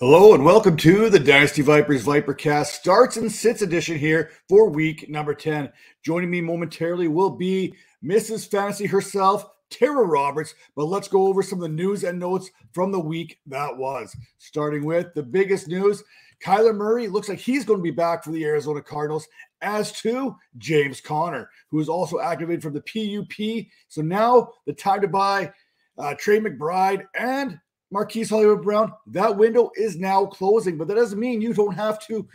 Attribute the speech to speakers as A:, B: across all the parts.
A: Hello and welcome to the Dynasty Vipers Vipercast starts and sits edition here for week number 10. Joining me momentarily will be Mrs. Fantasy herself, Tara Roberts. But let's go over some of the news and notes from the week that was. Starting with the biggest news Kyler Murray looks like he's going to be back for the Arizona Cardinals, as to James Conner, who is also activated from the PUP. So now the time to buy uh, Trey McBride and Marquise Hollywood Brown, that window is now closing, but that doesn't mean you don't have to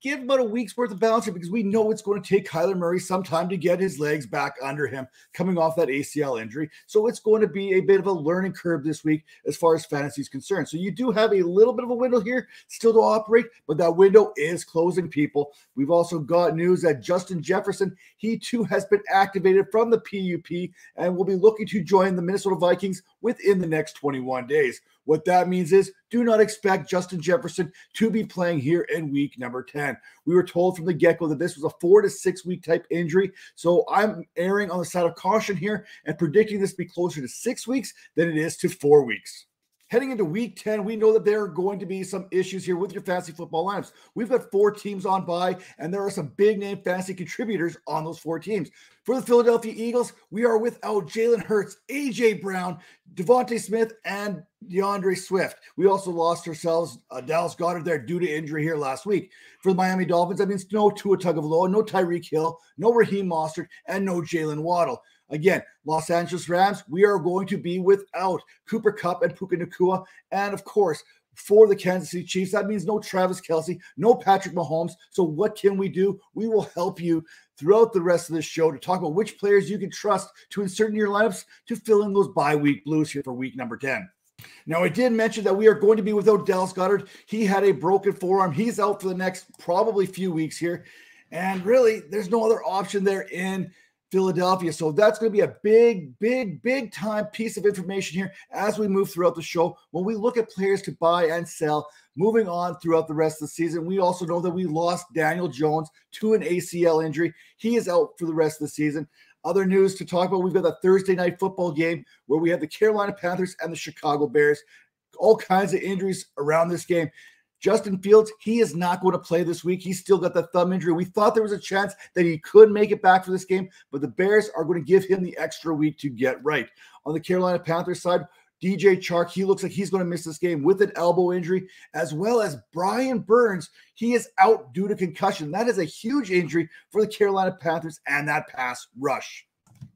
A: give about a week's worth of balance because we know it's going to take Kyler Murray some time to get his legs back under him coming off that ACL injury. So it's going to be a bit of a learning curve this week as far as fantasy is concerned. So you do have a little bit of a window here still to operate, but that window is closing, people. We've also got news that Justin Jefferson, he too has been activated from the PUP and will be looking to join the Minnesota Vikings within the next 21 days. What that means is do not expect Justin Jefferson to be playing here in week number 10. We were told from the get go that this was a four to six week type injury. So I'm erring on the side of caution here and predicting this to be closer to six weeks than it is to four weeks. Heading into week 10, we know that there are going to be some issues here with your fantasy football lineups. We've got four teams on bye, and there are some big name fantasy contributors on those four teams. For the Philadelphia Eagles, we are without Jalen Hurts, AJ Brown, DeVonta Smith, and D'Andre Swift. We also lost ourselves uh, Dallas Goedert there due to injury here last week. For the Miami Dolphins, that means no Tua Tagovailoa, no Tyreek Hill, no Raheem Mostert, and no Jalen Waddle. Again, Los Angeles Rams, we are going to be without Cooper Kupp and Puka Nacua. And of course, for the Kansas City Chiefs, that means no Travis Kelce, no Patrick Mahomes. So, what can we do? We will help you throughout the rest of this show to talk about which players you can trust to insert in your lineups to fill in those bye week blues here for week number 10. Now, I did mention that we are going to be without Dallas Goedert. He had a broken forearm. He's out for the next probably few weeks here. And really, there's no other option there in Philadelphia. So that's going to be a big, big, big time piece of information here as we move throughout the show. When we look at players to buy and sell, moving on throughout the rest of the season, we also know that we lost Daniel Jones to an ACL injury. He is out for the rest of the season. Other news to talk about we've got the Thursday night football game where we have the Carolina Panthers and the Chicago Bears. All kinds of injuries around this game. Justin Fields, he is not going to play this week. He's still got that thumb injury. We thought there was a chance that he could make it back for this game, but the Bears are going to give him the extra week to get right. On the Carolina Panthers side, DJ Chark, he looks like he's going to miss this game with an elbow injury, as well as Brian Burns. He is out due to concussion. That is a huge injury for the Carolina Panthers and that pass rush.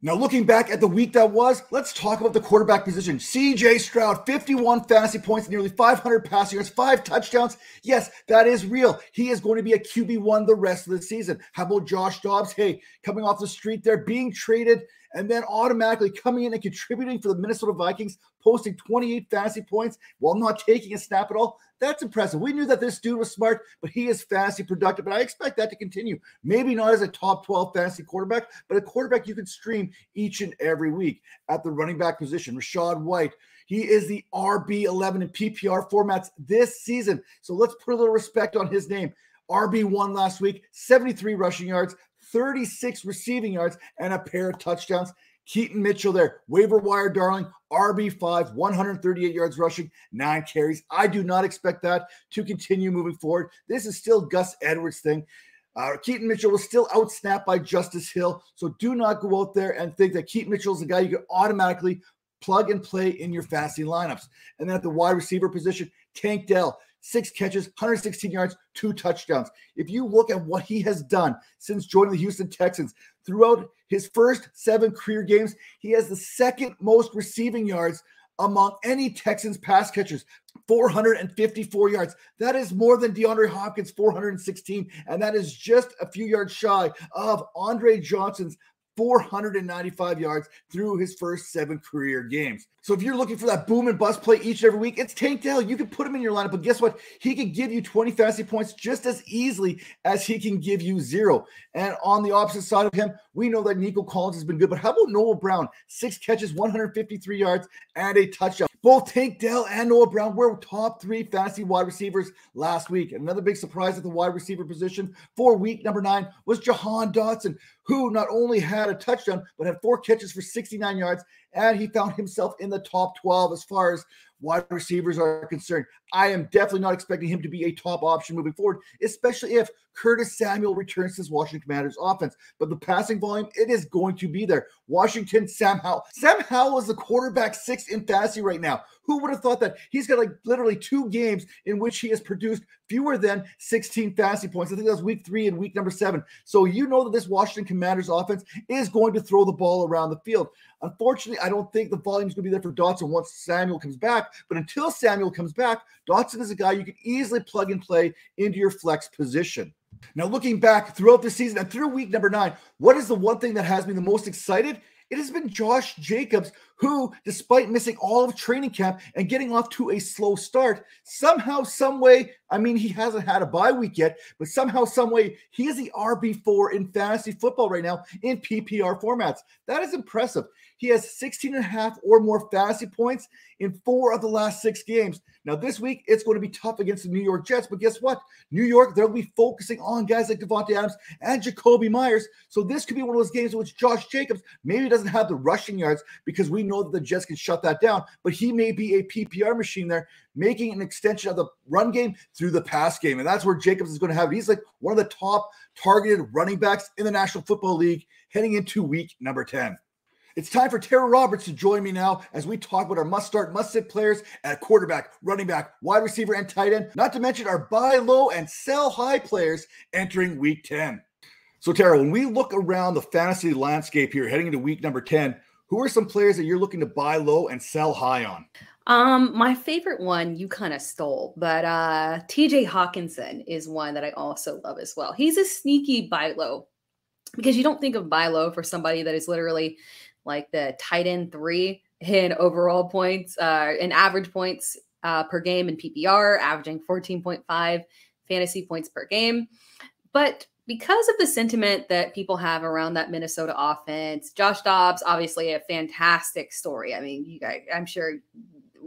A: Now, looking back at the week that was, let's talk about the quarterback position. CJ Stroud, 51 fantasy points, nearly 500 passing yards, five touchdowns. Yes, that is real. He is going to be a QB1 the rest of the season. How about Josh Dobbs? Hey, coming off the street there, being traded and then automatically coming in and contributing for the Minnesota Vikings, posting 28 fantasy points while not taking a snap at all. That's impressive. We knew that this dude was smart, but he is fantasy productive, But I expect that to continue. Maybe not as a top 12 fantasy quarterback, but a quarterback you can stream each and every week at the running back position. Rachaad White, he is the RB11 in PPR formats this season. So let's put a little respect on his name. RB1 last week, 73 rushing yards, 36 receiving yards, and a pair of touchdowns. Keaton Mitchell there, waiver wire darling, RB5, 138 yards rushing, nine carries. I do not expect that to continue moving forward. This is still Gus Edwards' thing. Uh, Keaton Mitchell was still outsnapped by Justice Hill. So do not go out there and think that Keaton Mitchell is a guy you can automatically plug and play in your fantasy lineups. And then at the wide receiver position, Tank Dell, six catches, 116 yards, two touchdowns. If you look at what he has done since joining the Houston Texans, throughout his first seven career games, he has the second most receiving yards among any Texans pass catchers. 454 yards. That is more than DeAndre Hopkins' 416. And that is just a few yards shy of Andre Johnson's 495 yards through his first seven career games. So if you're looking for that boom and bust play each and every week, it's Tank Dell. You can put him in your lineup, but guess what? He can give you 20 fantasy points just as easily as he can give you zero. And on the opposite side of him, we know that Nico Collins has been good, but how about Noah Brown? Six catches, 153 yards, and a touchdown. Both Tank Dell and Noah Brown were top three fantasy wide receivers last week. Another big surprise at the wide receiver position for week number nine was Jahan Dotson, who not only had a touchdown, but had four catches for 69 yards, and he found himself in the top 12 as far as wide receivers are concerned. I am definitely not expecting him to be a top option moving forward, especially if Curtis Samuel returns to his Washington Commanders offense. But the passing volume, it is going to be there. Washington, Sam Howell. Sam Howell is the quarterback six in fantasy right now. Who would have thought that? He's got like literally two games in which he has produced fewer than 16 fantasy points. I think that was week three and week number seven. So you know that this Washington Commanders offense is going to throw the ball around the field. Unfortunately, I don't think the volume is going to be there for Dotson once Samuel comes back. But until Samuel comes back, Dotson is a guy you can easily plug and play into your flex position. Now, looking back throughout the season and through week number nine, what is the one thing that has me the most excited? It has been Josh Jacobs, who, despite missing all of training camp and getting off to a slow start, somehow, some way, I mean, he hasn't had a bye week yet, but somehow, some way, he is the RB4 in fantasy football right now in PPR formats. That is impressive. He has 16 and a half or more fantasy points in four of the last six games. Now, this week, it's going to be tough against the New York Jets, but guess what? New York, they'll be focusing on guys like Davante Adams and Jakobi Meyers. So this could be one of those games in which Josh Jacobs maybe doesn't have the rushing yards because we know that the Jets can shut that down, but he may be a PPR machine there, making an extension of the run game through the pass game. And that's where Jacobs is going to have it. He's like one of the top targeted running backs in the National Football League heading into week number 10. It's time for Tara Roberts to join me now as we talk about our must start, must sit players at quarterback, running back, wide receiver, and tight end, not to mention our buy low and sell high players entering week 10. So, Tara, when we look around the fantasy landscape here heading into week number 10, who are some players that you're looking to buy low and sell high on?
B: Um, my favorite one you kind of stole, but uh TJ Hockenson is one that I also love as well. He's a sneaky buy low because you don't think of buy low for somebody that is literally like the tight end three in overall points, uh, in average points uh, per game in PPR, averaging 14.5 fantasy points per game. But because of the sentiment that people have around that Minnesota offense, Josh Dobbs, obviously a fantastic story. I mean, you guys, I'm sure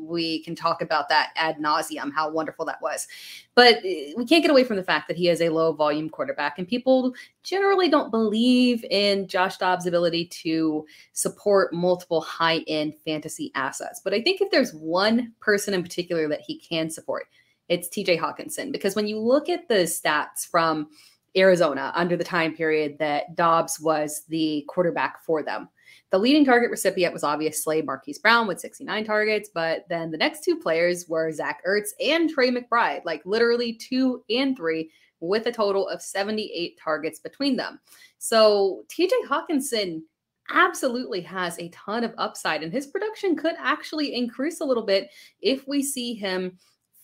B: we can talk about that ad nauseum, how wonderful that was. But eh, we can't get away from the fact that he is a low volume quarterback, and people generally don't believe in Josh Dobbs' ability to support multiple high end fantasy assets. But I think if there's one person in particular that he can support, it's TJ Hockenson. Because when you look at the stats from Arizona under the time period that Dobbs was the quarterback for them, the leading target recipient was obviously Marquise Brown with 69 targets, but then the next two players were Zach Ertz and Trey McBride, like literally two and three, with a total of 78 targets between them. So TJ Hockenson absolutely has a ton of upside, and his production could actually increase a little bit if we see him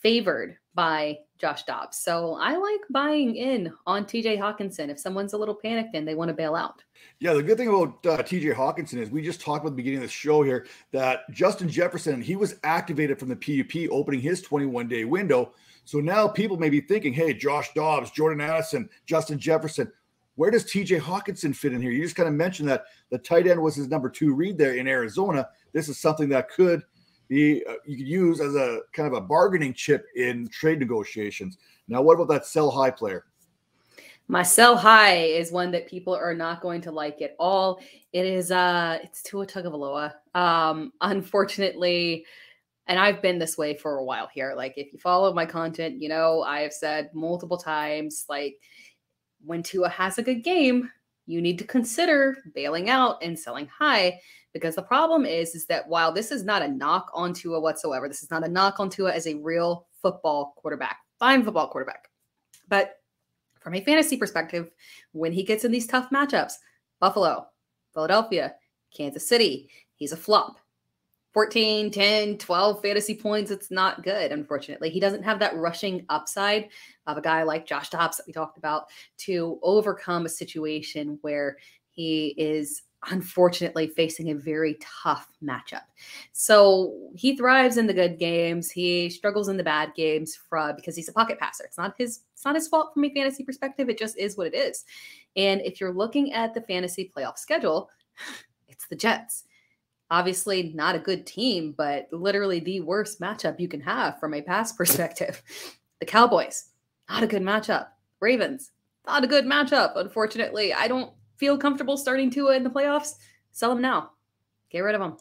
B: favored by Josh Dobbs. So I like buying in on TJ Hockenson. if someone's a little panicked and they want to bail out.
A: Yeah, the good thing about uh, TJ Hockenson is we just talked about the beginning of the show here that Justin Jefferson, he was activated from the PUP opening his 21 day window. So now people may be thinking, hey, Josh Dobbs, Jordan Addison, Justin Jefferson, where does TJ Hockenson fit in here? You just kind of mentioned that the tight end was his number two read there in Arizona. This is something that could uh, you could use as a kind of a bargaining chip in trade negotiations. Now, what about that sell high player?
B: My sell high is one that people are not going to like at all. It is uh it's Tua Tagovailoa. Um unfortunately, and I've been this way for a while here. Like if you follow my content, you know, I have said multiple times like when Tua has a good game, you need to consider bailing out and selling high because the problem is is that while this is not a knock on Tua whatsoever, this is not a knock on Tua as a real football quarterback, fine football quarterback. But from a fantasy perspective, when he gets in these tough matchups, Buffalo, Philadelphia, Kansas City, he's a flop. 14, 10, 12 fantasy points. It's not good, unfortunately. He doesn't have that rushing upside of a guy like Josh Dobbs that we talked about to overcome a situation where he is unfortunately facing a very tough matchup. So he thrives in the good games. He struggles in the bad games from, because he's a pocket passer. It's not his it's not his fault from a fantasy perspective. It just is what it is. And if you're looking at the fantasy playoff schedule, it's the Jets. Obviously, not a good team, but literally the worst matchup you can have from a pass perspective. The Cowboys, not a good matchup. Ravens, not a good matchup. Unfortunately, I don't feel comfortable starting Tua in the playoffs, sell him now. Get rid of him.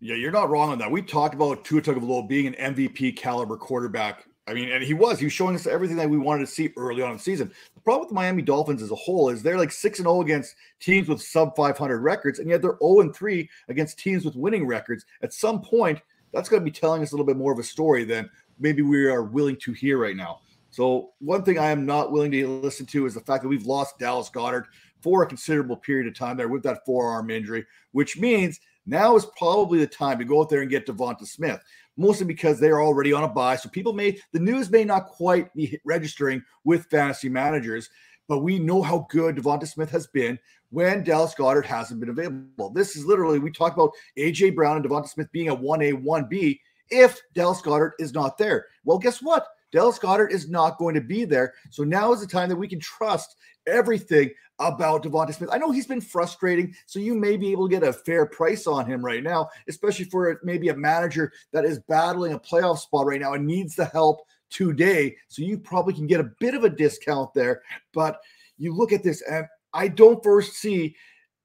A: Yeah, you're not wrong on that. We talked about Tua Tagovailoa being an MVP caliber quarterback. I mean, and he was. He was showing us everything that we wanted to see early on in the season. The problem with the Miami Dolphins as a whole is they're like six and zero oh against teams with sub 500 records, and yet they're 0 and 3 against teams with winning records. At some point, that's going to be telling us a little bit more of a story than maybe we are willing to hear right now. So, one thing I am not willing to listen to is the fact that we've lost Dallas Goedert for a considerable period of time there with that forearm injury, which means now is probably the time to go out there and get Devonta Smith, mostly because they're already on a bye. So people may, the news may not quite be registering with fantasy managers, but we know how good Devonta Smith has been when Dallas Goedert hasn't been available. This is literally, we talk about A.J. Brown and Devonta Smith being a 1A, 1B if Dallas Goedert is not there. Well, guess what? Dallas Goedert is not going to be there. So now is the time that we can trust everything about Devonta Smith. I know he's been frustrating, so you may be able to get a fair price on him right now, especially for maybe a manager that is battling a playoff spot right now and needs the help today. So you probably can get a bit of a discount there. But you look at this, and I don't first see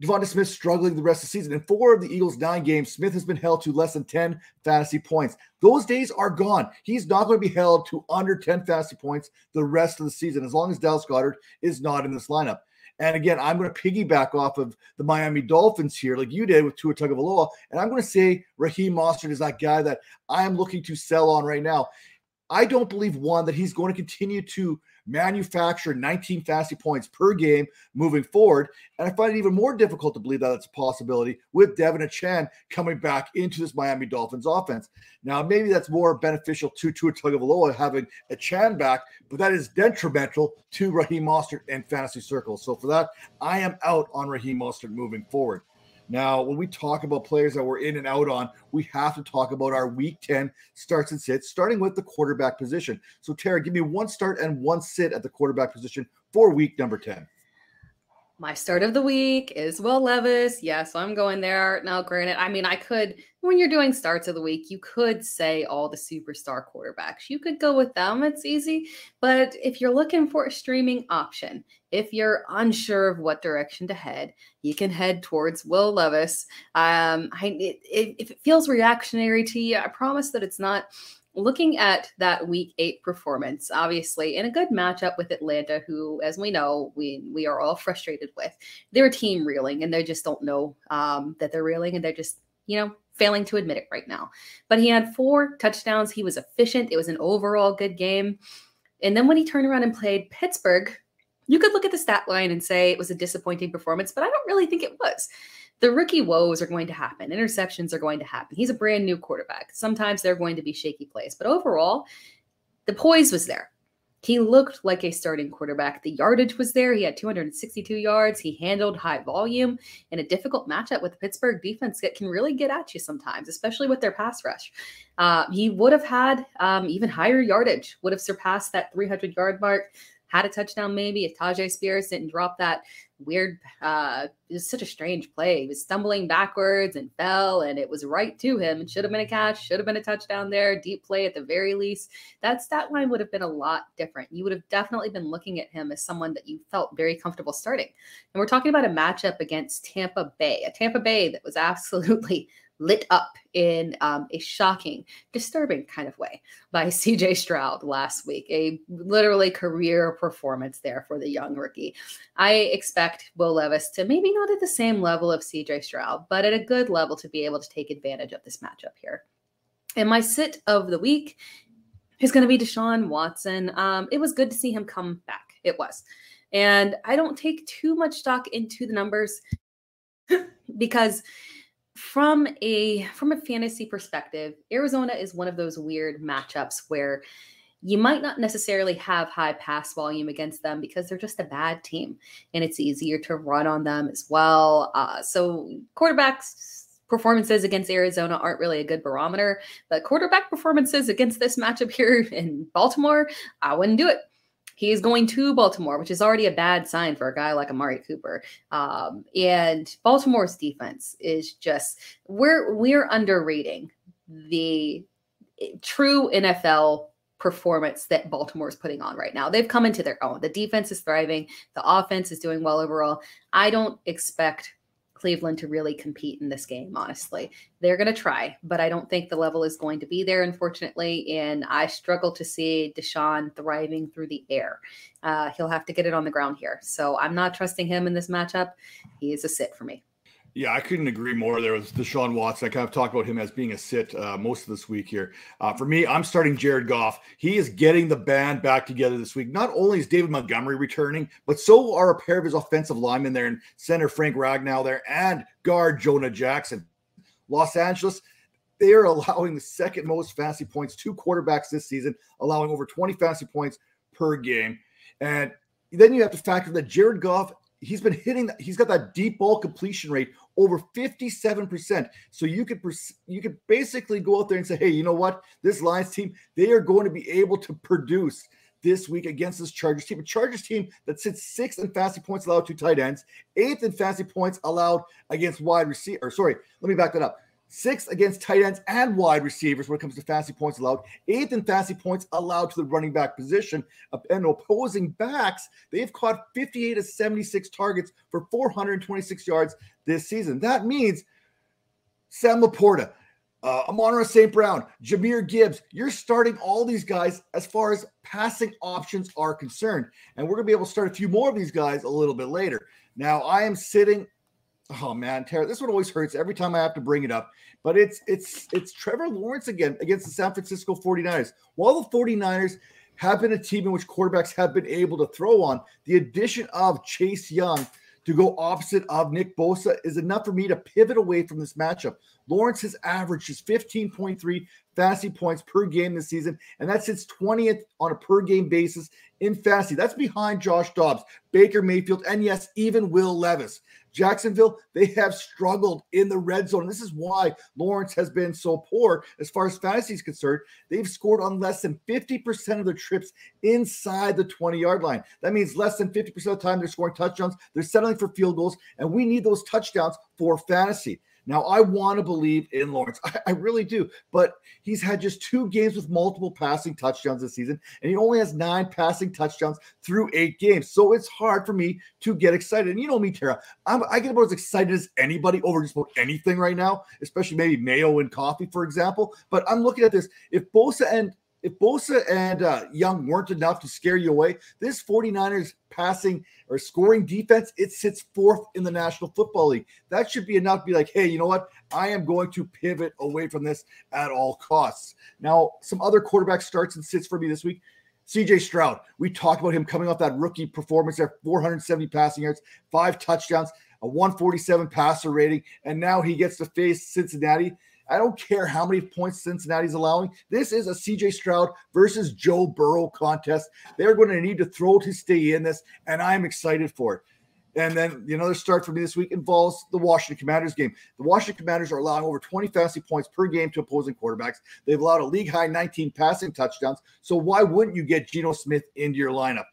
A: Devonta Smith struggling the rest of the season. In four of the Eagles' nine games, Smith has been held to less than 10 fantasy points. Those days are gone. He's not going to be held to under 10 fantasy points the rest of the season as long as Dallas Goedert is not in this lineup. And again, I'm going to piggyback off of the Miami Dolphins here, like you did with Tua Tagovailoa, and I'm going to say Raheem Mostert is that guy that I am looking to sell on right now. I don't believe one that he's going to continue to manufacture 19 fantasy points per game moving forward. And I find it even more difficult to believe that it's a possibility with De'Von Achane coming back into this Miami Dolphins offense. Now, maybe that's more beneficial to Tua Tagovailoa having Achane back, but that is detrimental to Raheem Mostert and fantasy circles. So for that, I am out on Raheem Mostert moving forward. Now, when we talk about players that we're in and out on, we have to talk about our week 10 starts and sits, starting with the quarterback position. So, Tara, give me one start and one sit at the quarterback position for week number 10
B: my start of the week is Will Levis. Yeah, so I'm going there. Now, granted, I mean, I could, when you're doing starts of the week, you could say all the superstar quarterbacks. You could go with them. It's easy. But if you're looking for a streaming option, if you're unsure of what direction to head, you can head towards Will Levis. Um, I, it, it, if it feels reactionary to you, I promise that it's not looking at that week eight performance, obviously in a good matchup with Atlanta, who, as we know, we we are all frustrated with. They're a team reeling, and they just don't know um, that they're reeling, and they're just you know failing to admit it right now. But he had four touchdowns. He was efficient. It was an overall good game. And then when he turned around and played Pittsburgh, you could look at the stat line and say it was a disappointing performance, but I don't really think it was the rookie woes are going to happen. Interceptions are going to happen. He's a brand new quarterback. Sometimes they're going to be shaky plays, but overall, the poise was there. He looked like a starting quarterback. The yardage was there. He had 262 yards. He handled high volume in a difficult matchup with the Pittsburgh defense that can really get at you sometimes, especially with their pass rush. Uh, he would have had um, even higher yardage, would have surpassed that 300 yard mark had a touchdown maybe if Tyjae Spears didn't drop that weird uh it was such a strange play. He was stumbling backwards and fell and it was right to him. It should have been a catch, should have been a touchdown there, deep play at the very least. That stat line would have been a lot different. You would have definitely been looking at him as someone that you felt very comfortable starting. And we're talking about a matchup against Tampa Bay, a Tampa Bay that was absolutely lit up in um, a shocking, disturbing kind of way by CJ Stroud last week. A literally career performance there for the young rookie. I expect Will Levis to maybe not at the same level of CJ Stroud, but at a good level to be able to take advantage of this matchup here. And my sit of the week is going to be Deshaun Watson. Um, it was good to see him come back. It was. And I don't take too much stock into the numbers because from a from a fantasy perspective, Arizona is one of those weird matchups where you might not necessarily have high pass volume against them because they're just a bad team and it's easier to run on them as well. Uh, so quarterbacks performances against Arizona aren't really a good barometer, but quarterback performances against this matchup here in Baltimore, I wouldn't do it. He is going to Baltimore, which is already a bad sign for a guy like Amari Cooper. Um, and Baltimore's defense is just we're we're underrating the eh, true NFL performance that Baltimore is putting on right now. They've come into their own. The defense is thriving. The offense is doing well overall. I don't expect Cleveland to really compete in this game, honestly. They're going to try, but I don't think the level is going to be there, unfortunately. And I struggle to see Deshaun thriving through the air. Uh, he'll have to get it on the ground here. So I'm not trusting him in this matchup. He is a sit for me.
A: Yeah, I couldn't agree more. There was Deshaun Watson. I kind of talked about him as being a sit uh, most of this week here. Uh, for me, I'm starting Jared Goff. He is getting the band back together this week. Not only is David Montgomery returning, but so are a pair of his offensive linemen there and center Frank Ragnow there and guard Jonah Jackson. Los Angeles, they are allowing the second most fantasy points to quarterbacks this season, allowing over 20 fantasy points per game. And then you have to factor that Jared Goff he's been hitting he's got that deep ball completion rate over 57% so you could you could basically go out there and say hey you know what this lions team they are going to be able to produce this week against this Chargers team. A Chargers team that sits sixth in fantasy points allowed to tight ends, eighth in fantasy points allowed against wide receiver. Sorry, let me back that up sixth against tight ends and wide receivers when it comes to fantasy points allowed, eighth in fantasy points allowed to the running back position. And opposing backs, they've caught 58 of 76 targets for 426 yards this season. That means Sam LaPorta, uh, Amon-Ra St. Brown, Jahmyr Gibbs, you're starting all these guys as far as passing options are concerned. And we're going to be able to start a few more of these guys a little bit later. Now, I am sitting oh man, Tara, this one always hurts every time I have to bring it up. But it's it's it's Trevor Lawrence again against the San Francisco 49ers. While the 49ers have been a team in which quarterbacks have been able to throw on, the addition of Chase Young to go opposite of Nick Bosa is enough for me to pivot away from this matchup. Lawrence has averaged just 15.3 fantasy points per game this season, and that's sits 20th on a per game basis in fantasy. That's behind Josh Dobbs, Baker Mayfield, and yes, even Will Levis. Jacksonville, they have struggled in the red zone. This is why Lawrence has been so poor as far as fantasy is concerned. They've scored on less than 50% of their trips inside the 20 yard line. That means less than 50% of the time they're scoring touchdowns. They're settling for field goals, and we need those touchdowns for fantasy. Now, I want to believe in Lawrence. I, I, really do. But he's had just two games with multiple passing touchdowns this season, and he only has nine passing touchdowns through eight games. So it's hard for me to get excited. And you know me, Tara, I'm, I get about as excited as anybody over just about anything right now, especially maybe mayo and coffee, for example. But I'm looking at this. If Bosa and if Bosa and uh, Young weren't enough to scare you away, this 49ers passing or scoring defense, it sits fourth in the National Football League. That should be enough to be like, hey, you know what? I am going to pivot away from this at all costs. Now, some other quarterback starts and sits for me this week. CJ Stroud, we talked about him coming off that rookie performance there 470 passing yards, five touchdowns, a 147 passer rating, and now he gets to face Cincinnati. I don't care how many points Cincinnati's allowing. This is a CJ Stroud versus Joe Burrow contest. They're going to need to throw to stay in this, and I'm excited for it. And then the another start for me this week involves the Washington Commanders game. The Washington Commanders are allowing over 20 fantasy points per game to opposing quarterbacks. They've allowed a league high 19 passing touchdowns. So why wouldn't you get Geno Smith into your lineup?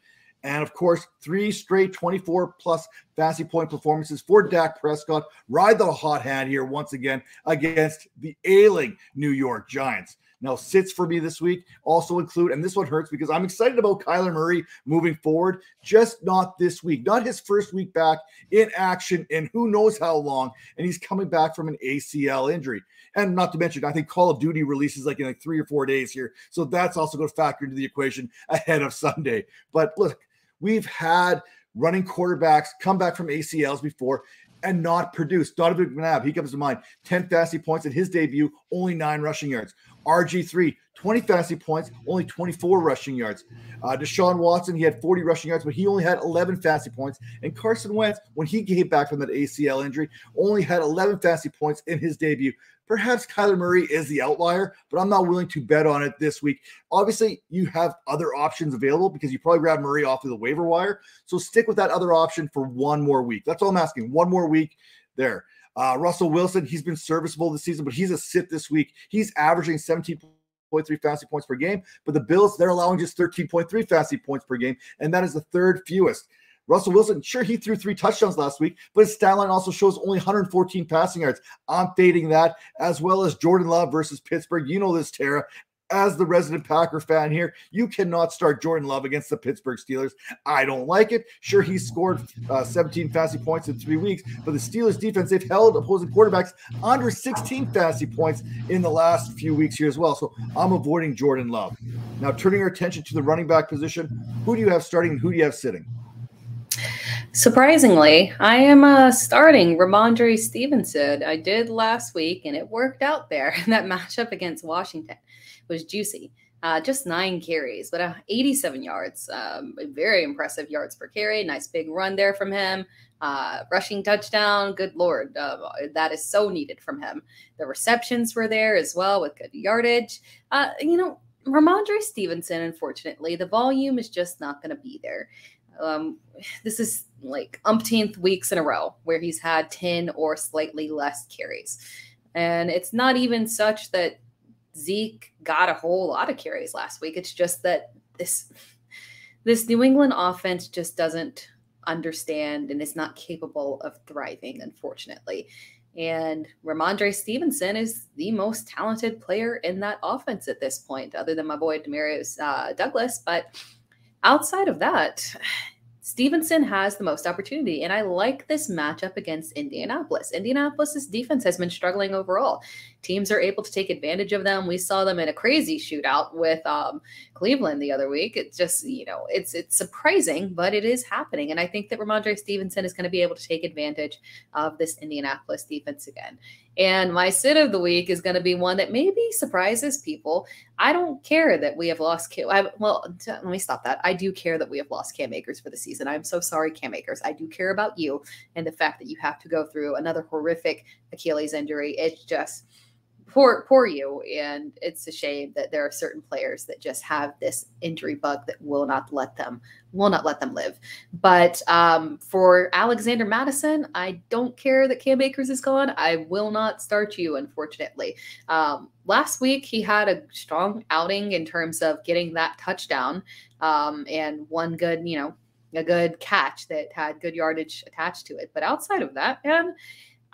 A: And of course, three straight 24 plus fantasy point performances for Dak Prescott. Ride the hot hand here once again against the ailing New York Giants. Now, sits for me this week also include, and this one hurts because I'm excited about Kyler Murray moving forward, just not this week, not his first week back in action in who knows how long. And he's coming back from an ACL injury. And not to mention, I think Call of Duty releases like in like three or four days here. So that's also going to factor into the equation ahead of Sunday. But look, We've had running quarterbacks come back from ACLs before and not produce. Donovan McNabb, he comes to mind. 10 fantasy points in his debut, only nine rushing yards. RG3, 20 fantasy points, only 24 rushing yards. Uh, Deshaun Watson, he had 40 rushing yards, but he only had 11 fantasy points. And Carson Wentz, when he came back from that ACL injury, only had 11 fantasy points in his debut. Perhaps Kyler Murray is the outlier, but I'm not willing to bet on it this week. Obviously, you have other options available because you probably grab Murray off of the waiver wire. So stick with that other option for one more week. That's all I'm asking. One more week there. Uh, Russell Wilson, he's been serviceable this season, but he's a sit this week. He's averaging 17.3 fantasy points per game, but the Bills, they're allowing just 13.3 fantasy points per game, and that is the third fewest. Russell Wilson, sure, he threw three touchdowns last week, but his stat line also shows only 114 passing yards. I'm fading that, as well as Jordan Love versus Pittsburgh. You know this, Tara. as the resident Packer fan here, you cannot start Jordan Love against the Pittsburgh Steelers. I don't like it. Sure, he scored uh, 17 fantasy points in three weeks, but the Steelers defense, they've held opposing quarterbacks under 16 fantasy points in the last few weeks here as well. So I'm avoiding Jordan Love. Now, turning our attention to the running back position, who do you have starting and who do you have sitting?
B: Surprisingly, I am uh, starting Rhamondre Stevenson. I did last week, and it worked out there. that matchup against Washington was juicy. Uh, just nine carries, but uh, 87 yards. Um, very impressive yards per carry. Nice big run there from him. Uh, rushing touchdown. Good lord, uh, that is so needed from him. The receptions were there as well with good yardage. Uh, you know, Rhamondre Stevenson, unfortunately, the volume is just not going to be there. Um, this is like umpteenth weeks in a row where he's had 10 or slightly less carries. And it's not even such that Zeke got a whole lot of carries last week. It's just that this this New England offense just doesn't understand and is not capable of thriving, unfortunately. And Rhamondre Stevenson is the most talented player in that offense at this point, other than my boy Demarius uh, Douglas. But outside of that, Stevenson has the most opportunity, and I like this matchup against Indianapolis. Indianapolis's defense has been struggling overall. Teams are able to take advantage of them. We saw them in a crazy shootout with um, Cleveland the other week. It's just, you know, it's it's surprising, but it is happening. And I think that Rhamondre Stevenson is going to be able to take advantage of this Indianapolis defense again. And my sit of the week is going to be one that maybe surprises people. I don't care that we have lost Cam. I, well, let me stop that. I do care that we have lost Cam Akers for the season. I'm so sorry, Cam Akers. I do care about you and the fact that you have to go through another horrific Achilles injury. It's just poor poor you. And it's a shame that there are certain players that just have this injury bug that will not let them will not let them live. But um, for alexander mattison i don't care that cam akers is gone. I will not start you unfortunately. Um, last week he had a strong outing in terms of getting that touchdown um, and one good you know a good catch that had good yardage attached to it. But outside of that man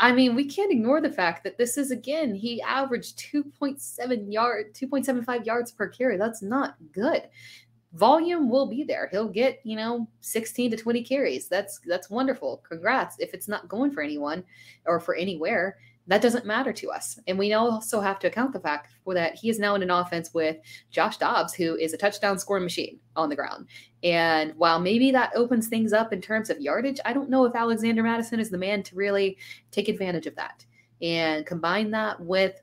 B: I mean, we can't ignore the fact that this is again, he averaged 2.7 yard, 2.75 yards per carry. That's not good. Volume will be there. He'll get, you know, 16 to 20 carries. That's that's wonderful. Congrats. If it's not going for anyone or for anywhere, that doesn't matter to us. And we also have to account the fact for that he is now in an offense with Josh Dobbs, who is a touchdown scoring machine on the ground. And while maybe that opens things up in terms of yardage, I don't know if Alexander Mattison is the man to really take advantage of that. And combine that with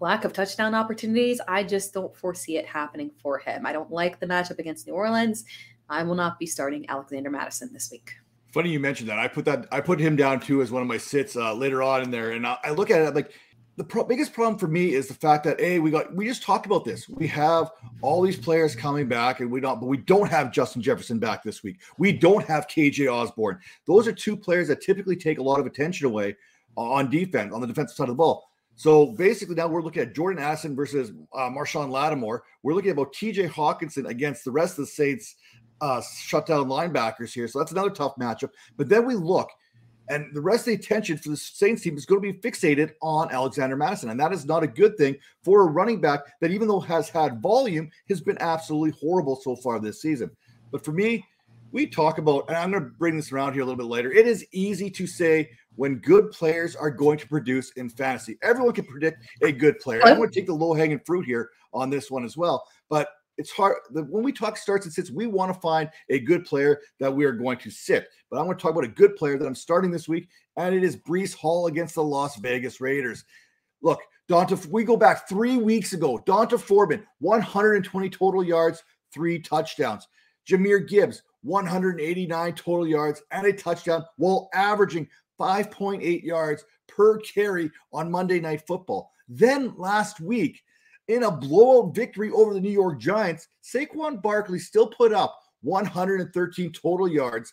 B: lack of touchdown opportunities, I just don't foresee it happening for him. I don't like the matchup against New Orleans. I will not be starting Alexander Mattison this week.
A: Funny you mentioned that. I put that I put him down too as one of my sits uh, later on in there, and I, I look at it I'm like the pro- biggest problem for me is the fact that a we got we just talked about this. We have all these players coming back, and we don't, but we don't have Justin Jefferson back this week. We don't have KJ Osborne. Those are two players that typically take a lot of attention away on defense on the defensive side of the ball. So basically, now we're looking at Jordan Addison versus uh, Marshon Lattimore. We're looking at about TJ Hockenson against the rest of the Saints uh, shutdown linebackers here. So that's another tough matchup. But then we look, and the rest of the attention for the Saints team is going to be fixated on Alexander Mattison. And that is not a good thing for a running back that, even though has had volume, has been absolutely horrible so far this season. But for me, we talk about, and I'm going to bring this around here a little bit later. It is easy to say when good players are going to produce in fantasy. Everyone can predict a good player. I'm going to take the low hanging fruit here on this one as well. But it's hard when we talk starts and sits we want to find a good player that we are going to sit. But i want to talk about a good player that i'm starting this week and it is breece hall against the las vegas raiders. Look d'onta we go back three weeks ago d'onta foreman 120 total yards three touchdowns. Jahmyr gibbs 189 total yards and a touchdown while averaging 5.8 yards per carry on monday night football. Then last week in a blowout victory over the New York Giants, Saquon Barkley still put up 113 total yards.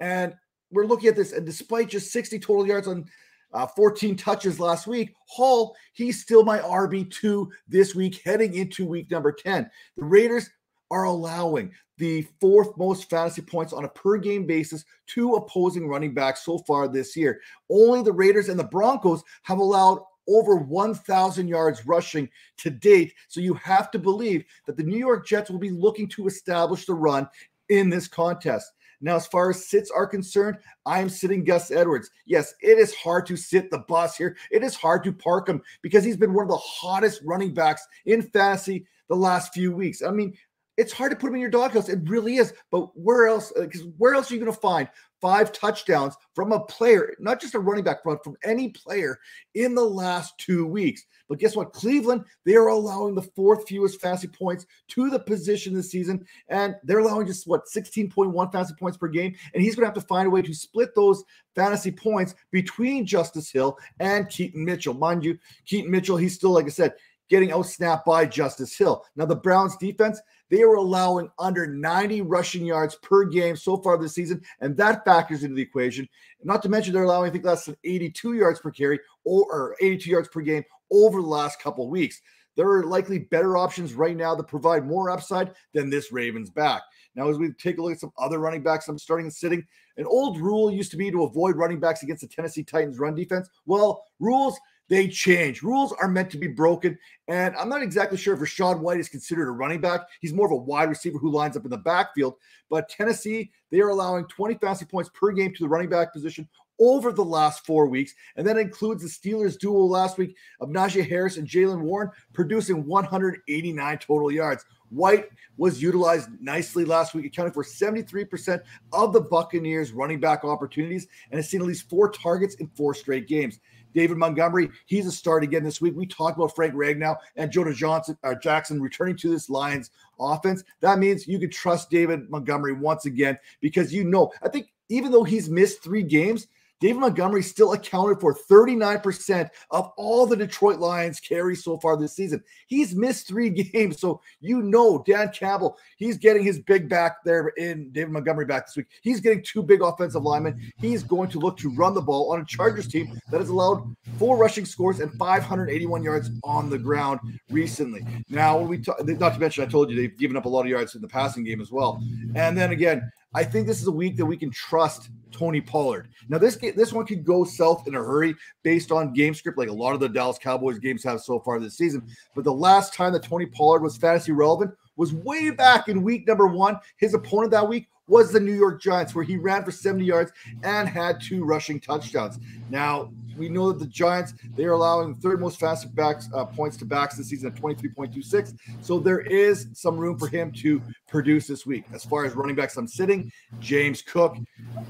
A: And we're looking at this, and despite just 60 total yards on uh, 14 touches last week, Hall, he's still my RB2 this week, heading into week number 10. The Raiders are allowing the fourth most fantasy points on a per game basis to opposing running backs so far this year. Only the Raiders and the Broncos have allowed over 1,000 yards rushing to date. So you have to believe that the New York Jets will be looking to establish the run in this contest. Now, as far as sits are concerned, I am sitting Gus Edwards. Yes, it is hard to sit the bus here. It is hard to park him because he's been one of the hottest running backs in fantasy the last few weeks. I mean, it's hard to put him in your doghouse. It really is. But where else? Because uh, where else are you going to find five touchdowns from a player, not just a running back, but from any player in the last two weeks? But guess what? Cleveland, they are allowing the fourth fewest fantasy points to the position this season, and they're allowing just what 16.1 fantasy points per game. And he's going to have to find a way to split those fantasy points between Justice Hill and Keaton Mitchell. Mind you, Keaton Mitchell, he's still, like I said, getting outsnapped by Justice Hill. Now, the Browns defense, they are allowing under 90 rushing yards per game so far this season, and that factors into the equation. Not to mention, they're allowing, I think, less than 82 yards per carry or, or 82 yards per game over the last couple weeks. There are likely better options right now that provide more upside than this Ravens back. Now, as we take a look at some other running backs, I'm starting and sitting. An old rule used to be to avoid running backs against the Tennessee Titans run defense. Well, rules they change. Rules are meant to be broken. And I'm not exactly sure if Rachaad White is considered a running back. He's more of a wide receiver who lines up in the backfield. But Tennessee, they are allowing 20 fantasy points per game to the running back position over the last four weeks. And that includes the Steelers duo last week of Najee Harris and Jaylen Warren, producing 189 total yards. White was utilized nicely last week, accounting for 73% of the Buccaneers' running back opportunities and has seen at least four targets in four straight games. David Montgomery, he's a start again this week. We talked about Frank Ragnow and Jonah Johnson, uh, Jackson returning to this Lions offense. That means you can trust David Montgomery once again because you know, I think even though he's missed three games, David Montgomery still accounted for 39% of all the Detroit Lions carries so far this season. He's missed three games. So you know Dan Campbell, he's getting his big back there in David Montgomery back this week. He's getting two big offensive linemen. He's going to look to run the ball on a Chargers team that has allowed four rushing scores and 581 yards on the ground recently. Now, when we talk, not to mention, I told you they've given up a lot of yards in the passing game as well. And then again, I think this is a week that we can trust Tony Pollard. Now, this this one could go south in a hurry based on game script, like a lot of the Dallas Cowboys games have so far this season. But the last time that Tony Pollard was fantasy relevant was way back in week number one. His opponent that week was the New York Giants, where he ran for 70 yards and had two rushing touchdowns. Now, we know that the Giants they are allowing third most fastest backs uh, points to backs this season at 23.26. So there is some room for him to produce this week. As far as running backs, I'm sitting James Cook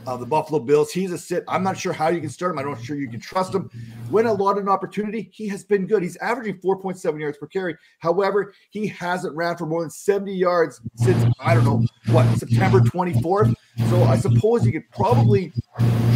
A: of the Buffalo Bills. He's a sit. I'm not sure how you can start him. I'm not sure you can trust him. When allotted an opportunity, he has been good. He's averaging 4.7 yards per carry. However, he hasn't ran for more than 70 yards since I don't know what September 24th. So I suppose you could probably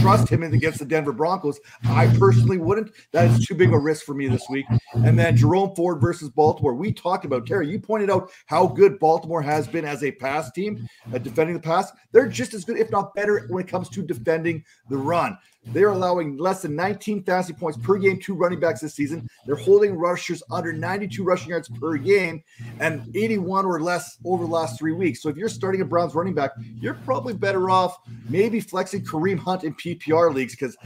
A: trust him against the Denver Broncos. I personally wouldn't. That is too big a risk for me this week. And then Jerome Ford versus Baltimore. We talked about Terry. You pointed out how good Baltimore has been as a pass team at defending the pass. They're just as good, if not better, when it comes to defending the run. They're allowing less than 19 fantasy points per game to running backs this season. They're holding rushers under 92 rushing yards per game and 81 or less over the last three weeks. So if you're starting a Browns running back, you're probably better off maybe flexing Kareem Hunt in PPR leagues because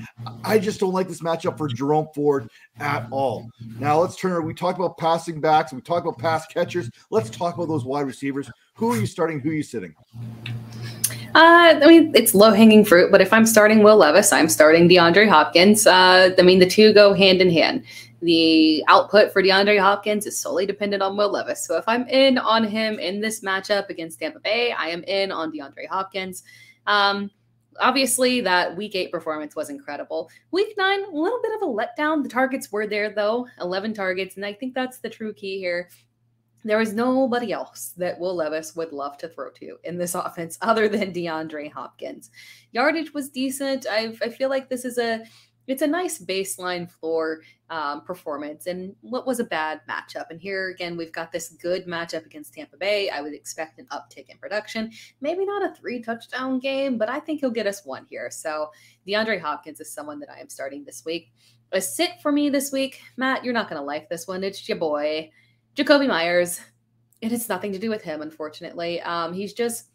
A: I just don't like this matchup for Jerome Ford at all. Now let's turn. We talked about passing backs. We talked about pass catchers. Let's talk about those wide receivers. Who are you starting? Who are you sitting?
B: Uh, I mean, it's low hanging fruit, but if I'm starting Will Levis, I'm starting DeAndre Hopkins. Uh, I mean, the two go hand in hand. The output for DeAndre Hopkins is solely dependent on Will Levis. So if I'm in on him in this matchup against Tampa Bay, I am in on DeAndre Hopkins. Um, obviously, that week eight performance was incredible. Week nine, a little bit of a letdown. The targets were there, though 11 targets. And I think that's the true key here there is nobody else that Will Levis would love to throw to in this offense other than DeAndre Hopkins. Yardage was decent. I, I feel like this is a it's a nice baseline floor um, performance and what was a bad matchup. And here again, we've got this good matchup against Tampa Bay. I would expect an uptick in production. Maybe not a three touchdown game, but I think he'll get us one here. So DeAndre Hopkins is someone that I am starting this week. A sit for me this week, Matt. You're not going to like this one. It's your boy. Jakobi Meyers, it has nothing to do with him, unfortunately. Um, he's just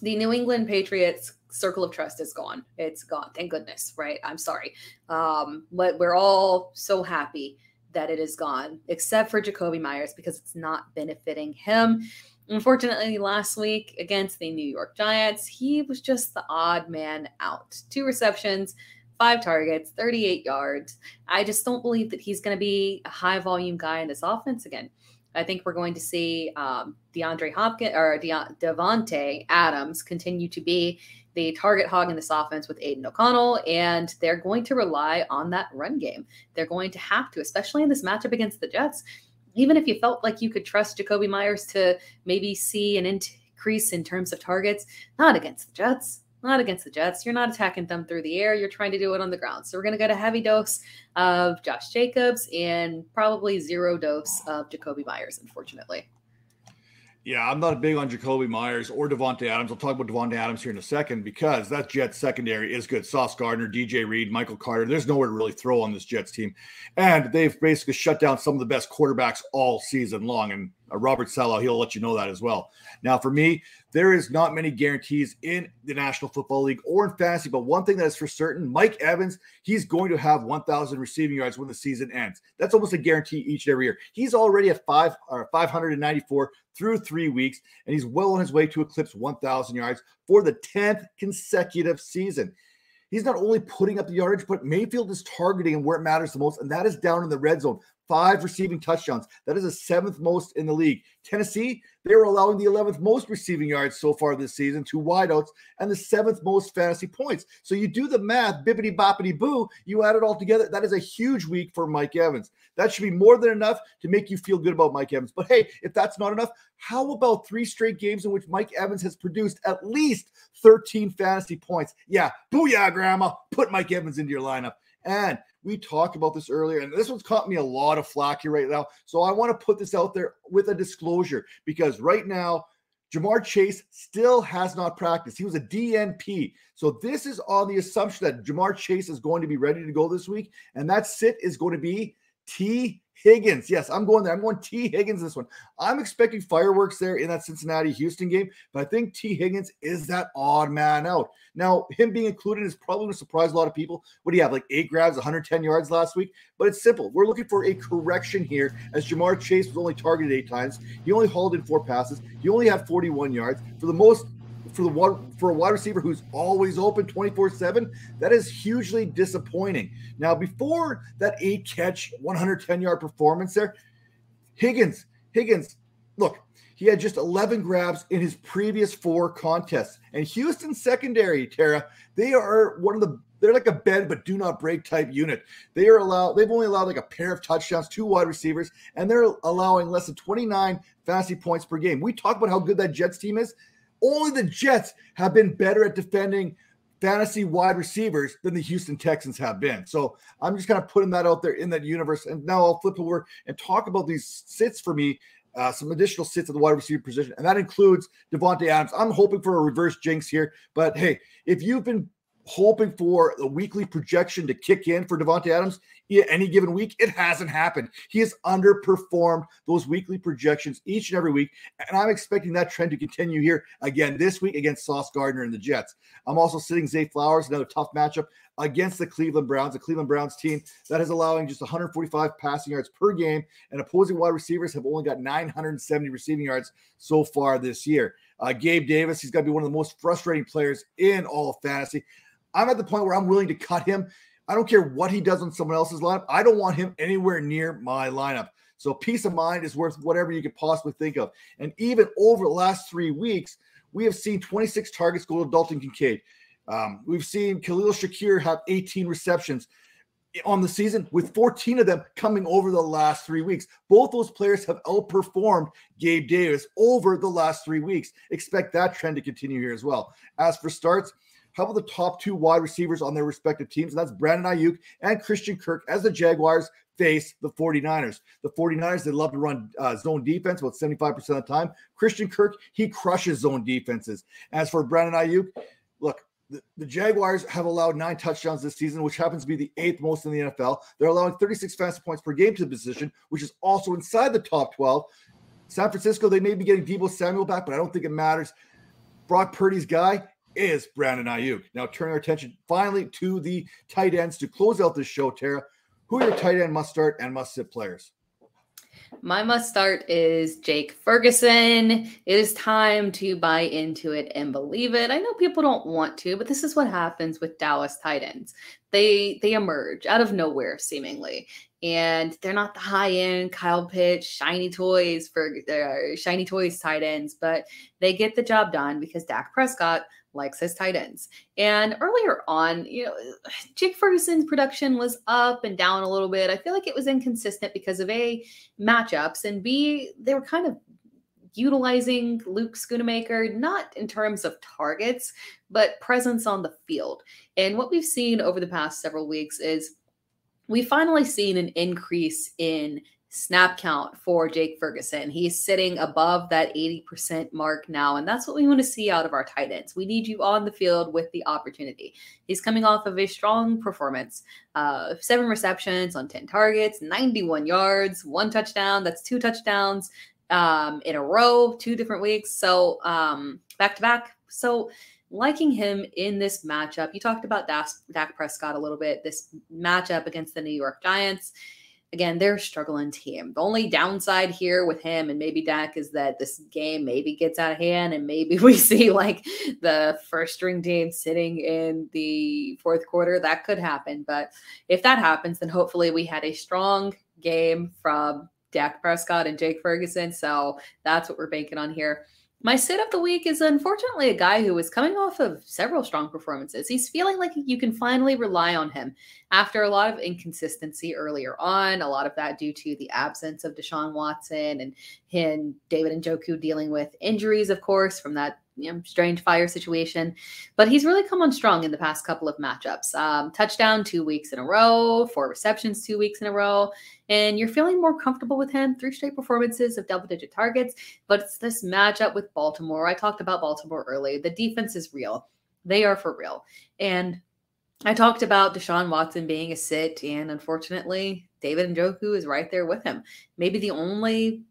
B: the New England Patriots circle of trust is gone. It's gone. Thank goodness, right? I'm sorry. Um, but we're all so happy that it is gone, except for Jakobi Meyers because it's not benefiting him. Unfortunately, last week against the New York Giants, he was just the odd man out. Two receptions, five targets, 38 yards. I just don't believe that he's going to be a high volume guy in this offense again. I think we're going to see um, DeAndre Hopkins or De- Davante Adams continue to be the target hog in this offense with Aidan O'Connell, and they're going to rely on that run game. They're going to have to, especially in this matchup against the Jets. Even if you felt like you could trust Jakobi Meyers to maybe see an increase in terms of targets, not against the Jets. Not against the Jets. You're not attacking them through the air. You're trying to do it on the ground. So we're going to get a heavy dose of Josh Jacobs and probably zero dose of Jakobi Meyers, unfortunately.
A: Yeah, I'm not big on Jakobi Meyers or Davante Adams. I'll talk about Davante Adams here in a second because that Jets secondary is good. Sauce Gardner, DJ Reed, Michael Carter. There's nowhere to really throw on this Jets team. And they've basically shut down some of the best quarterbacks all season long. And Uh, Robert Saleh, he'll let you know that as well. Now, for me, there is not many guarantees in the National Football League or in fantasy, but one thing that is for certain, Mike Evans, he's going to have 1,000 receiving yards when the season ends. That's almost a guarantee each and every year. He's already at five uh, or 594 through three weeks, and he's well on his way to eclipse 1,000 yards for the 10th consecutive season. He's not only putting up the yardage, but Mayfield is targeting him where it matters the most, and that is down in the red zone five receiving touchdowns. That is the seventh most in the league. Tennessee, they were allowing the 11th most receiving yards so far this season, two wideouts, and the seventh most fantasy points. So you do the math, bippity boppity boo, you add it all together. That is a huge week for Mike Evans. That should be more than enough to make you feel good about Mike Evans. But hey, if that's not enough, how about three straight games in which Mike Evans has produced at least 13 fantasy points? Yeah, booyah, grandma. Put Mike Evans into your lineup. And we talked about this earlier, and this one's caught me a lot of flack here right now. So I want to put this out there with a disclosure because right now, Ja'Marr Chase still has not practiced. He was a DNP. So this is on the assumption that Ja'Marr Chase is going to be ready to go this week. And that sit is going to be Tee Higgins. Yes, I'm going there. I'm going Tee Higgins this one. I'm expecting fireworks there in that Cincinnati Houston game, but I think Tee Higgins is that odd man out. Now, him being included is probably going to surprise a lot of people. What do you have? Like eight grabs, 110 yards last week? But it's simple. We're looking for a correction here as Ja'Marr Chase was only targeted eight times. He only hauled in four passes. He only had 41 yards. For the most for the one for a wide receiver who's always open 24-7 that is hugely disappointing now before that eight catch 110 yard performance there higgins higgins look he had just 11 grabs in his previous four contests and houston secondary tara they are one of the they're like a bed but do not break type unit. They are allowed, they've only allowed like a pair of touchdowns, two wide receivers, and they're allowing less than 29 fantasy points per game. We talk about how good that Jets team is. Only the Jets have been better at defending fantasy wide receivers than the Houston Texans have been. So I'm just kind of putting that out there in that universe. And now I'll flip over and talk about these sits for me. Uh, some additional sits at the wide receiver position, and that includes Davante Adams. I'm hoping for a reverse jinx here, but hey, if you've been hoping for the weekly projection to kick in for Davante Adams any given week. It hasn't happened. He has underperformed those weekly projections each and every week. And I'm expecting that trend to continue here again this week against Sauce Gardner and the Jets. I'm also sitting Zay Flowers, another tough matchup against the Cleveland Browns, the Cleveland Browns team that is allowing just 145 passing yards per game, and opposing wide receivers have only got 970 receiving yards so far this year. Uh, Gabe Davis, he's got to be one of the most frustrating players in all of fantasy. I'm at the point where I'm willing to cut him. I don't care what he does on someone else's lineup. I don't want him anywhere near my lineup. So peace of mind is worth whatever you could possibly think of. And even over the last three weeks, we have seen 26 targets go to Dalton Kincaid. Um, we've seen Khalil Shakir have 18 receptions on the season, with 14 of them coming over the last three weeks. Both those players have outperformed Gabe Davis over the last three weeks. Expect that trend to continue here as well. As for starts, how about the top two wide receivers on their respective teams? And that's Brandon Aiyuk and Christian Kirk as the Jaguars face the 49ers. The 49ers, they love to run uh, zone defense about 75% of the time. Christian Kirk, he crushes zone defenses. As for Brandon Aiyuk, look, the, the Jaguars have allowed nine touchdowns this season, which happens to be the eighth most in the NFL. They're allowing 36 fantasy points per game to the position, which is also inside the top 12. San Francisco, they may be getting Deebo Samuel back, but I don't think it matters. Brock Purdy's guy is Brandon Aiyuk. Now, turn our attention finally to the tight ends to close out this show, Tara. Who are your tight end must start and must sit players?
B: My must start is Jake Ferguson. It is time to buy into it and believe it. I know people don't want to, but this is what happens with Dallas tight ends. They they emerge out of nowhere seemingly. And they're not the high end Kyle Pitts, shiny toys for their shiny toys tight ends, but they get the job done because Dak Prescott likes his tight ends. And earlier on, you know, Jake Ferguson's production was up and down a little bit. I feel like it was inconsistent because of A, matchups, and B, they were kind of utilizing Luke Schoonmaker, not in terms of targets, but presence on the field. And what we've seen over the past several weeks is we've finally seen an increase in snap count for Jake Ferguson. He's sitting above that 80% mark now, and that's what we want to see out of our tight ends. We need you on the field with the opportunity. He's coming off of a strong performance uh, seven receptions on 10 targets, 91 yards, one touchdown. That's two touchdowns um, in a row, two different weeks. So um, back to back. So liking him in this matchup. You talked about Dak Prescott a little bit, this matchup against the New York Giants again, they're a struggling team. The only downside here with him and maybe Dak is that this game maybe gets out of hand and maybe we see like the first string team sitting in the fourth quarter. That could happen. But if that happens, then hopefully we had a strong game from Dak Prescott and Jake Ferguson. So that's what we're banking on here. My sit of the week is unfortunately a guy who is coming off of several strong performances. He's feeling like you can finally rely on him after a lot of inconsistency earlier on, a lot of that due to the absence of Deshaun Watson and him, David Njoku dealing with injuries, of course, from that you know, strange fire situation. But he's really come on strong in the past couple of matchups. Um, touchdown two weeks in a row, four receptions two weeks in a row. And you're feeling more comfortable with him. Three straight performances of double digit targets. But it's this matchup with Baltimore. I talked about Baltimore early. The defense is real, they are for real. And I talked about Deshaun Watson being a sit, and unfortunately, David Njoku is right there with him. Maybe the only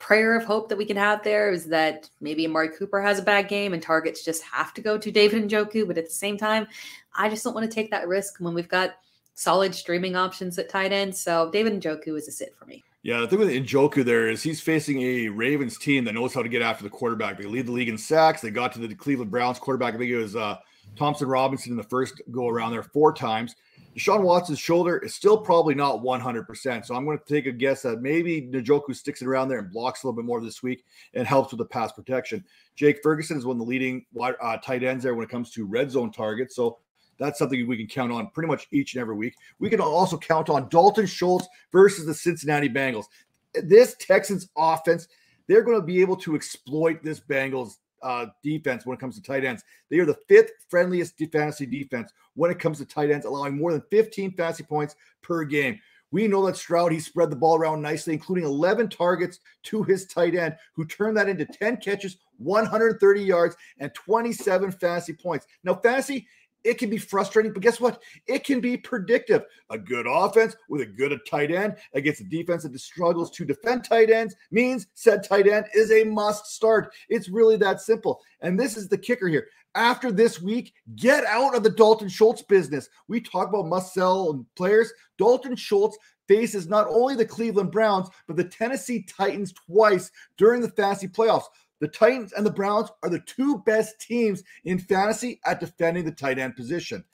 B: prayer of hope that we can have there is that maybe Amari Cooper has a bad game and targets just have to go to David Njoku. But at the same time, I just don't want to take that risk when we've got solid streaming options at tight end. So David Njoku is a sit for me.
A: Yeah, the thing with Njoku there is he's facing a Ravens team that knows how to get after the quarterback. They lead the league in sacks. They got to the Cleveland Browns quarterback. I think it was uh, Thompson Robinson in the first go around there four times. Deshaun Watson's shoulder is still probably not 100%. So I'm going to take a guess that maybe Njoku sticks it around there and blocks a little bit more this week and helps with the pass protection. Jake Ferguson is one of the leading uh, tight ends there when it comes to red zone targets. So that's something we can count on pretty much each and every week. We can also count on Dalton Schultz versus the Cincinnati Bengals. This Texans offense, they're going to be able to exploit this Bengals uh, defense when it comes to tight ends. They are the fifth friendliest fantasy defense when it comes to tight ends, allowing more than 15 fantasy points per game. We know that Stroud, he spread the ball around nicely, including 11 targets to his tight end, who turned that into 10 catches, 130 yards, and 27 fantasy points. Now, fantasy, it can be frustrating, but guess what? It can be predictive. A good offense with a good tight end against a defense that struggles to defend tight ends means said tight end is a must start. It's really that simple. And this is the kicker here. After this week, get out of the Dalton Schultz business. We talk about must sell players. Dalton Schultz faces not only the Cleveland Browns, but the Tennessee Titans twice during the fantasy playoffs. The Titans and the Browns are the two best teams in fantasy at defending the tight end position.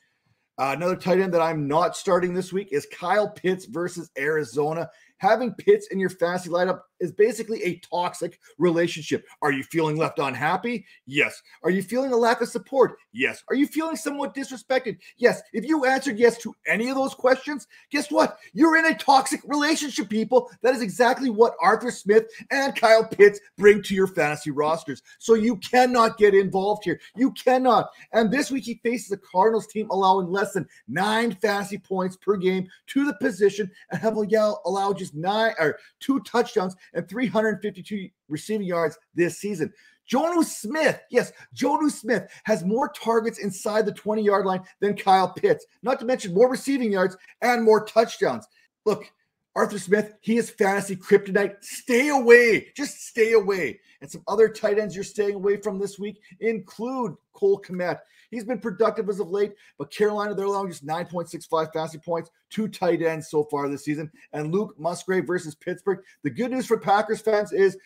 A: Uh, another tight end that I'm not starting this week is Kyle Pitts versus Arizona having Pitts in your fantasy lineup is basically a toxic relationship. Are you feeling left unhappy? Yes. Are you feeling a lack of support? Yes. Are you feeling somewhat disrespected? Yes. If you answered yes to any of those questions, guess what? You're in a toxic relationship, people. That is exactly what Arthur Smith and Kyle Pitts bring to your fantasy rosters. So you cannot get involved here. You cannot. And this week he faces a Cardinals team allowing less than nine fantasy points per game to the position and have allowed just nine or two touchdowns and 352 receiving yards this season. Jonnu Smith, yes, Jonnu Smith has more targets inside the 20 yard line than Kyle Pitts, not to mention more receiving yards and more touchdowns. Look, Arthur Smith, he is fantasy kryptonite. Stay away. Just stay away. And some other tight ends you're staying away from this week include Cole Kmet. He's been productive as of late, but Carolina, they're allowing just 9.65 fantasy points, two tight ends so far this season. And Luke Musgrave versus Pittsburgh. The good news for Packers fans is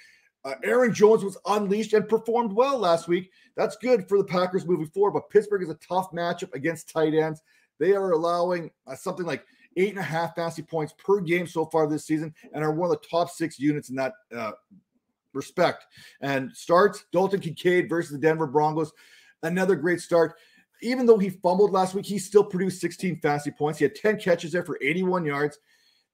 A: uh, Aaron Jones was unleashed and performed well last week. That's good for the Packers moving forward, but Pittsburgh is a tough matchup against tight ends. They are allowing uh, something like eight and a half fantasy points per game so far this season and are one of the top six units in that uh, respect. And starts Dalton Kincaid versus the Denver Broncos. Another great start. Even though he fumbled last week, he still produced 16 fantasy points. He had 10 catches there for 81 yards.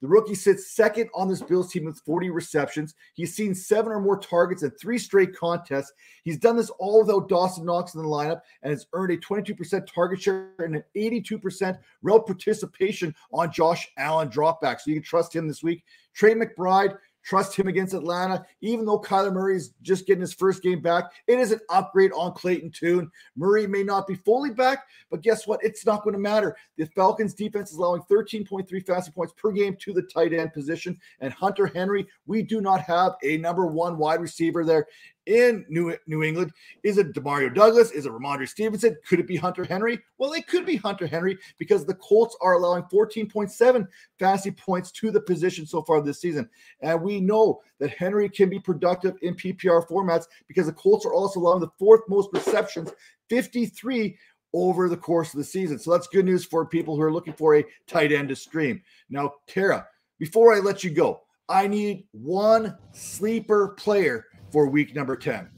A: The rookie sits second on this Bills team with 40 receptions. He's seen seven or more targets in three straight contests. He's done this all without Dawson Knox in the lineup and has earned a 22% target share and an 82% route participation on Josh Allen dropback. So you can trust him this week. Trey McBride, Trust him against Atlanta, even though Kyler Murray is just getting his first game back. It is an upgrade on Clayton Tune. Murray may not be fully back, but guess what? It's not going to matter. The Falcons defense is allowing 13.3 fantasy points per game to the tight end position. And Hunter Henry, we do not have a number one wide receiver there in New, New England. Is it Demario Douglas? Is it Rhamondre Stevenson? Could it be Hunter Henry? Well, it could be Hunter Henry because the Colts are allowing 14.7 fantasy points to the position so far this season. And we know that Henry can be productive in PPR formats because the Colts are also allowing the fourth most receptions, 53 over the course of the season. So that's good news for people who are looking for a tight end to stream. Now, Tara, before I let you go, I need one sleeper player for week number 10?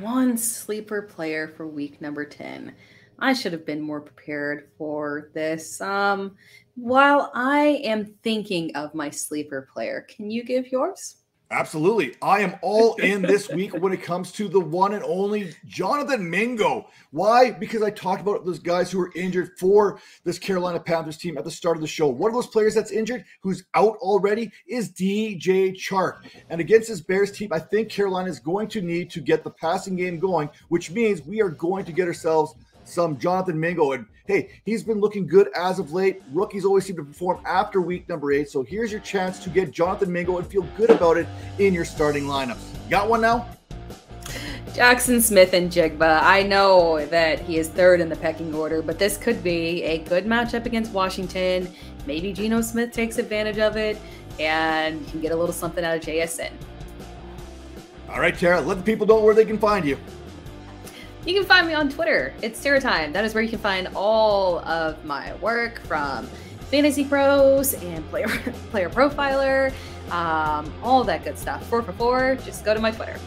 B: One sleeper player for week number 10. I should have been more prepared for this. Um, while I am thinking of my sleeper player, can you give yours?
A: Absolutely. I am all in this week when it comes to the one and only Jonathan Mingo. Why? Because I talked about those guys who are injured for this Carolina Panthers team at the start of the show. One of those players that's injured, who's out already, is DJ Chark. And against this Bears team, I think Carolina is going to need to get the passing game going, which means we are going to get ourselves – some Jonathan Mingo. And hey, he's been looking good as of late. Rookies always seem to perform after week number eight. So here's your chance to get Jonathan Mingo and feel good about it in your starting lineups. Got one now?
B: Jaxon Smith-Njigba. I know that he is third in the pecking order, but this could be a good matchup against Washington. Maybe Geno Smith takes advantage of it and you can get a little something out of JSN.
A: All right, Tara, let the people know where they can find you.
B: You can find me on Twitter. It's Sarah Time. That is where you can find all of my work from Fantasy Pros and Player Player Profiler, um, all that good stuff. Four for four. Just go to my Twitter.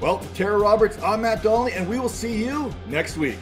A: Well, Tara Roberts, I'm Matt Donnelly, and we will see you next week.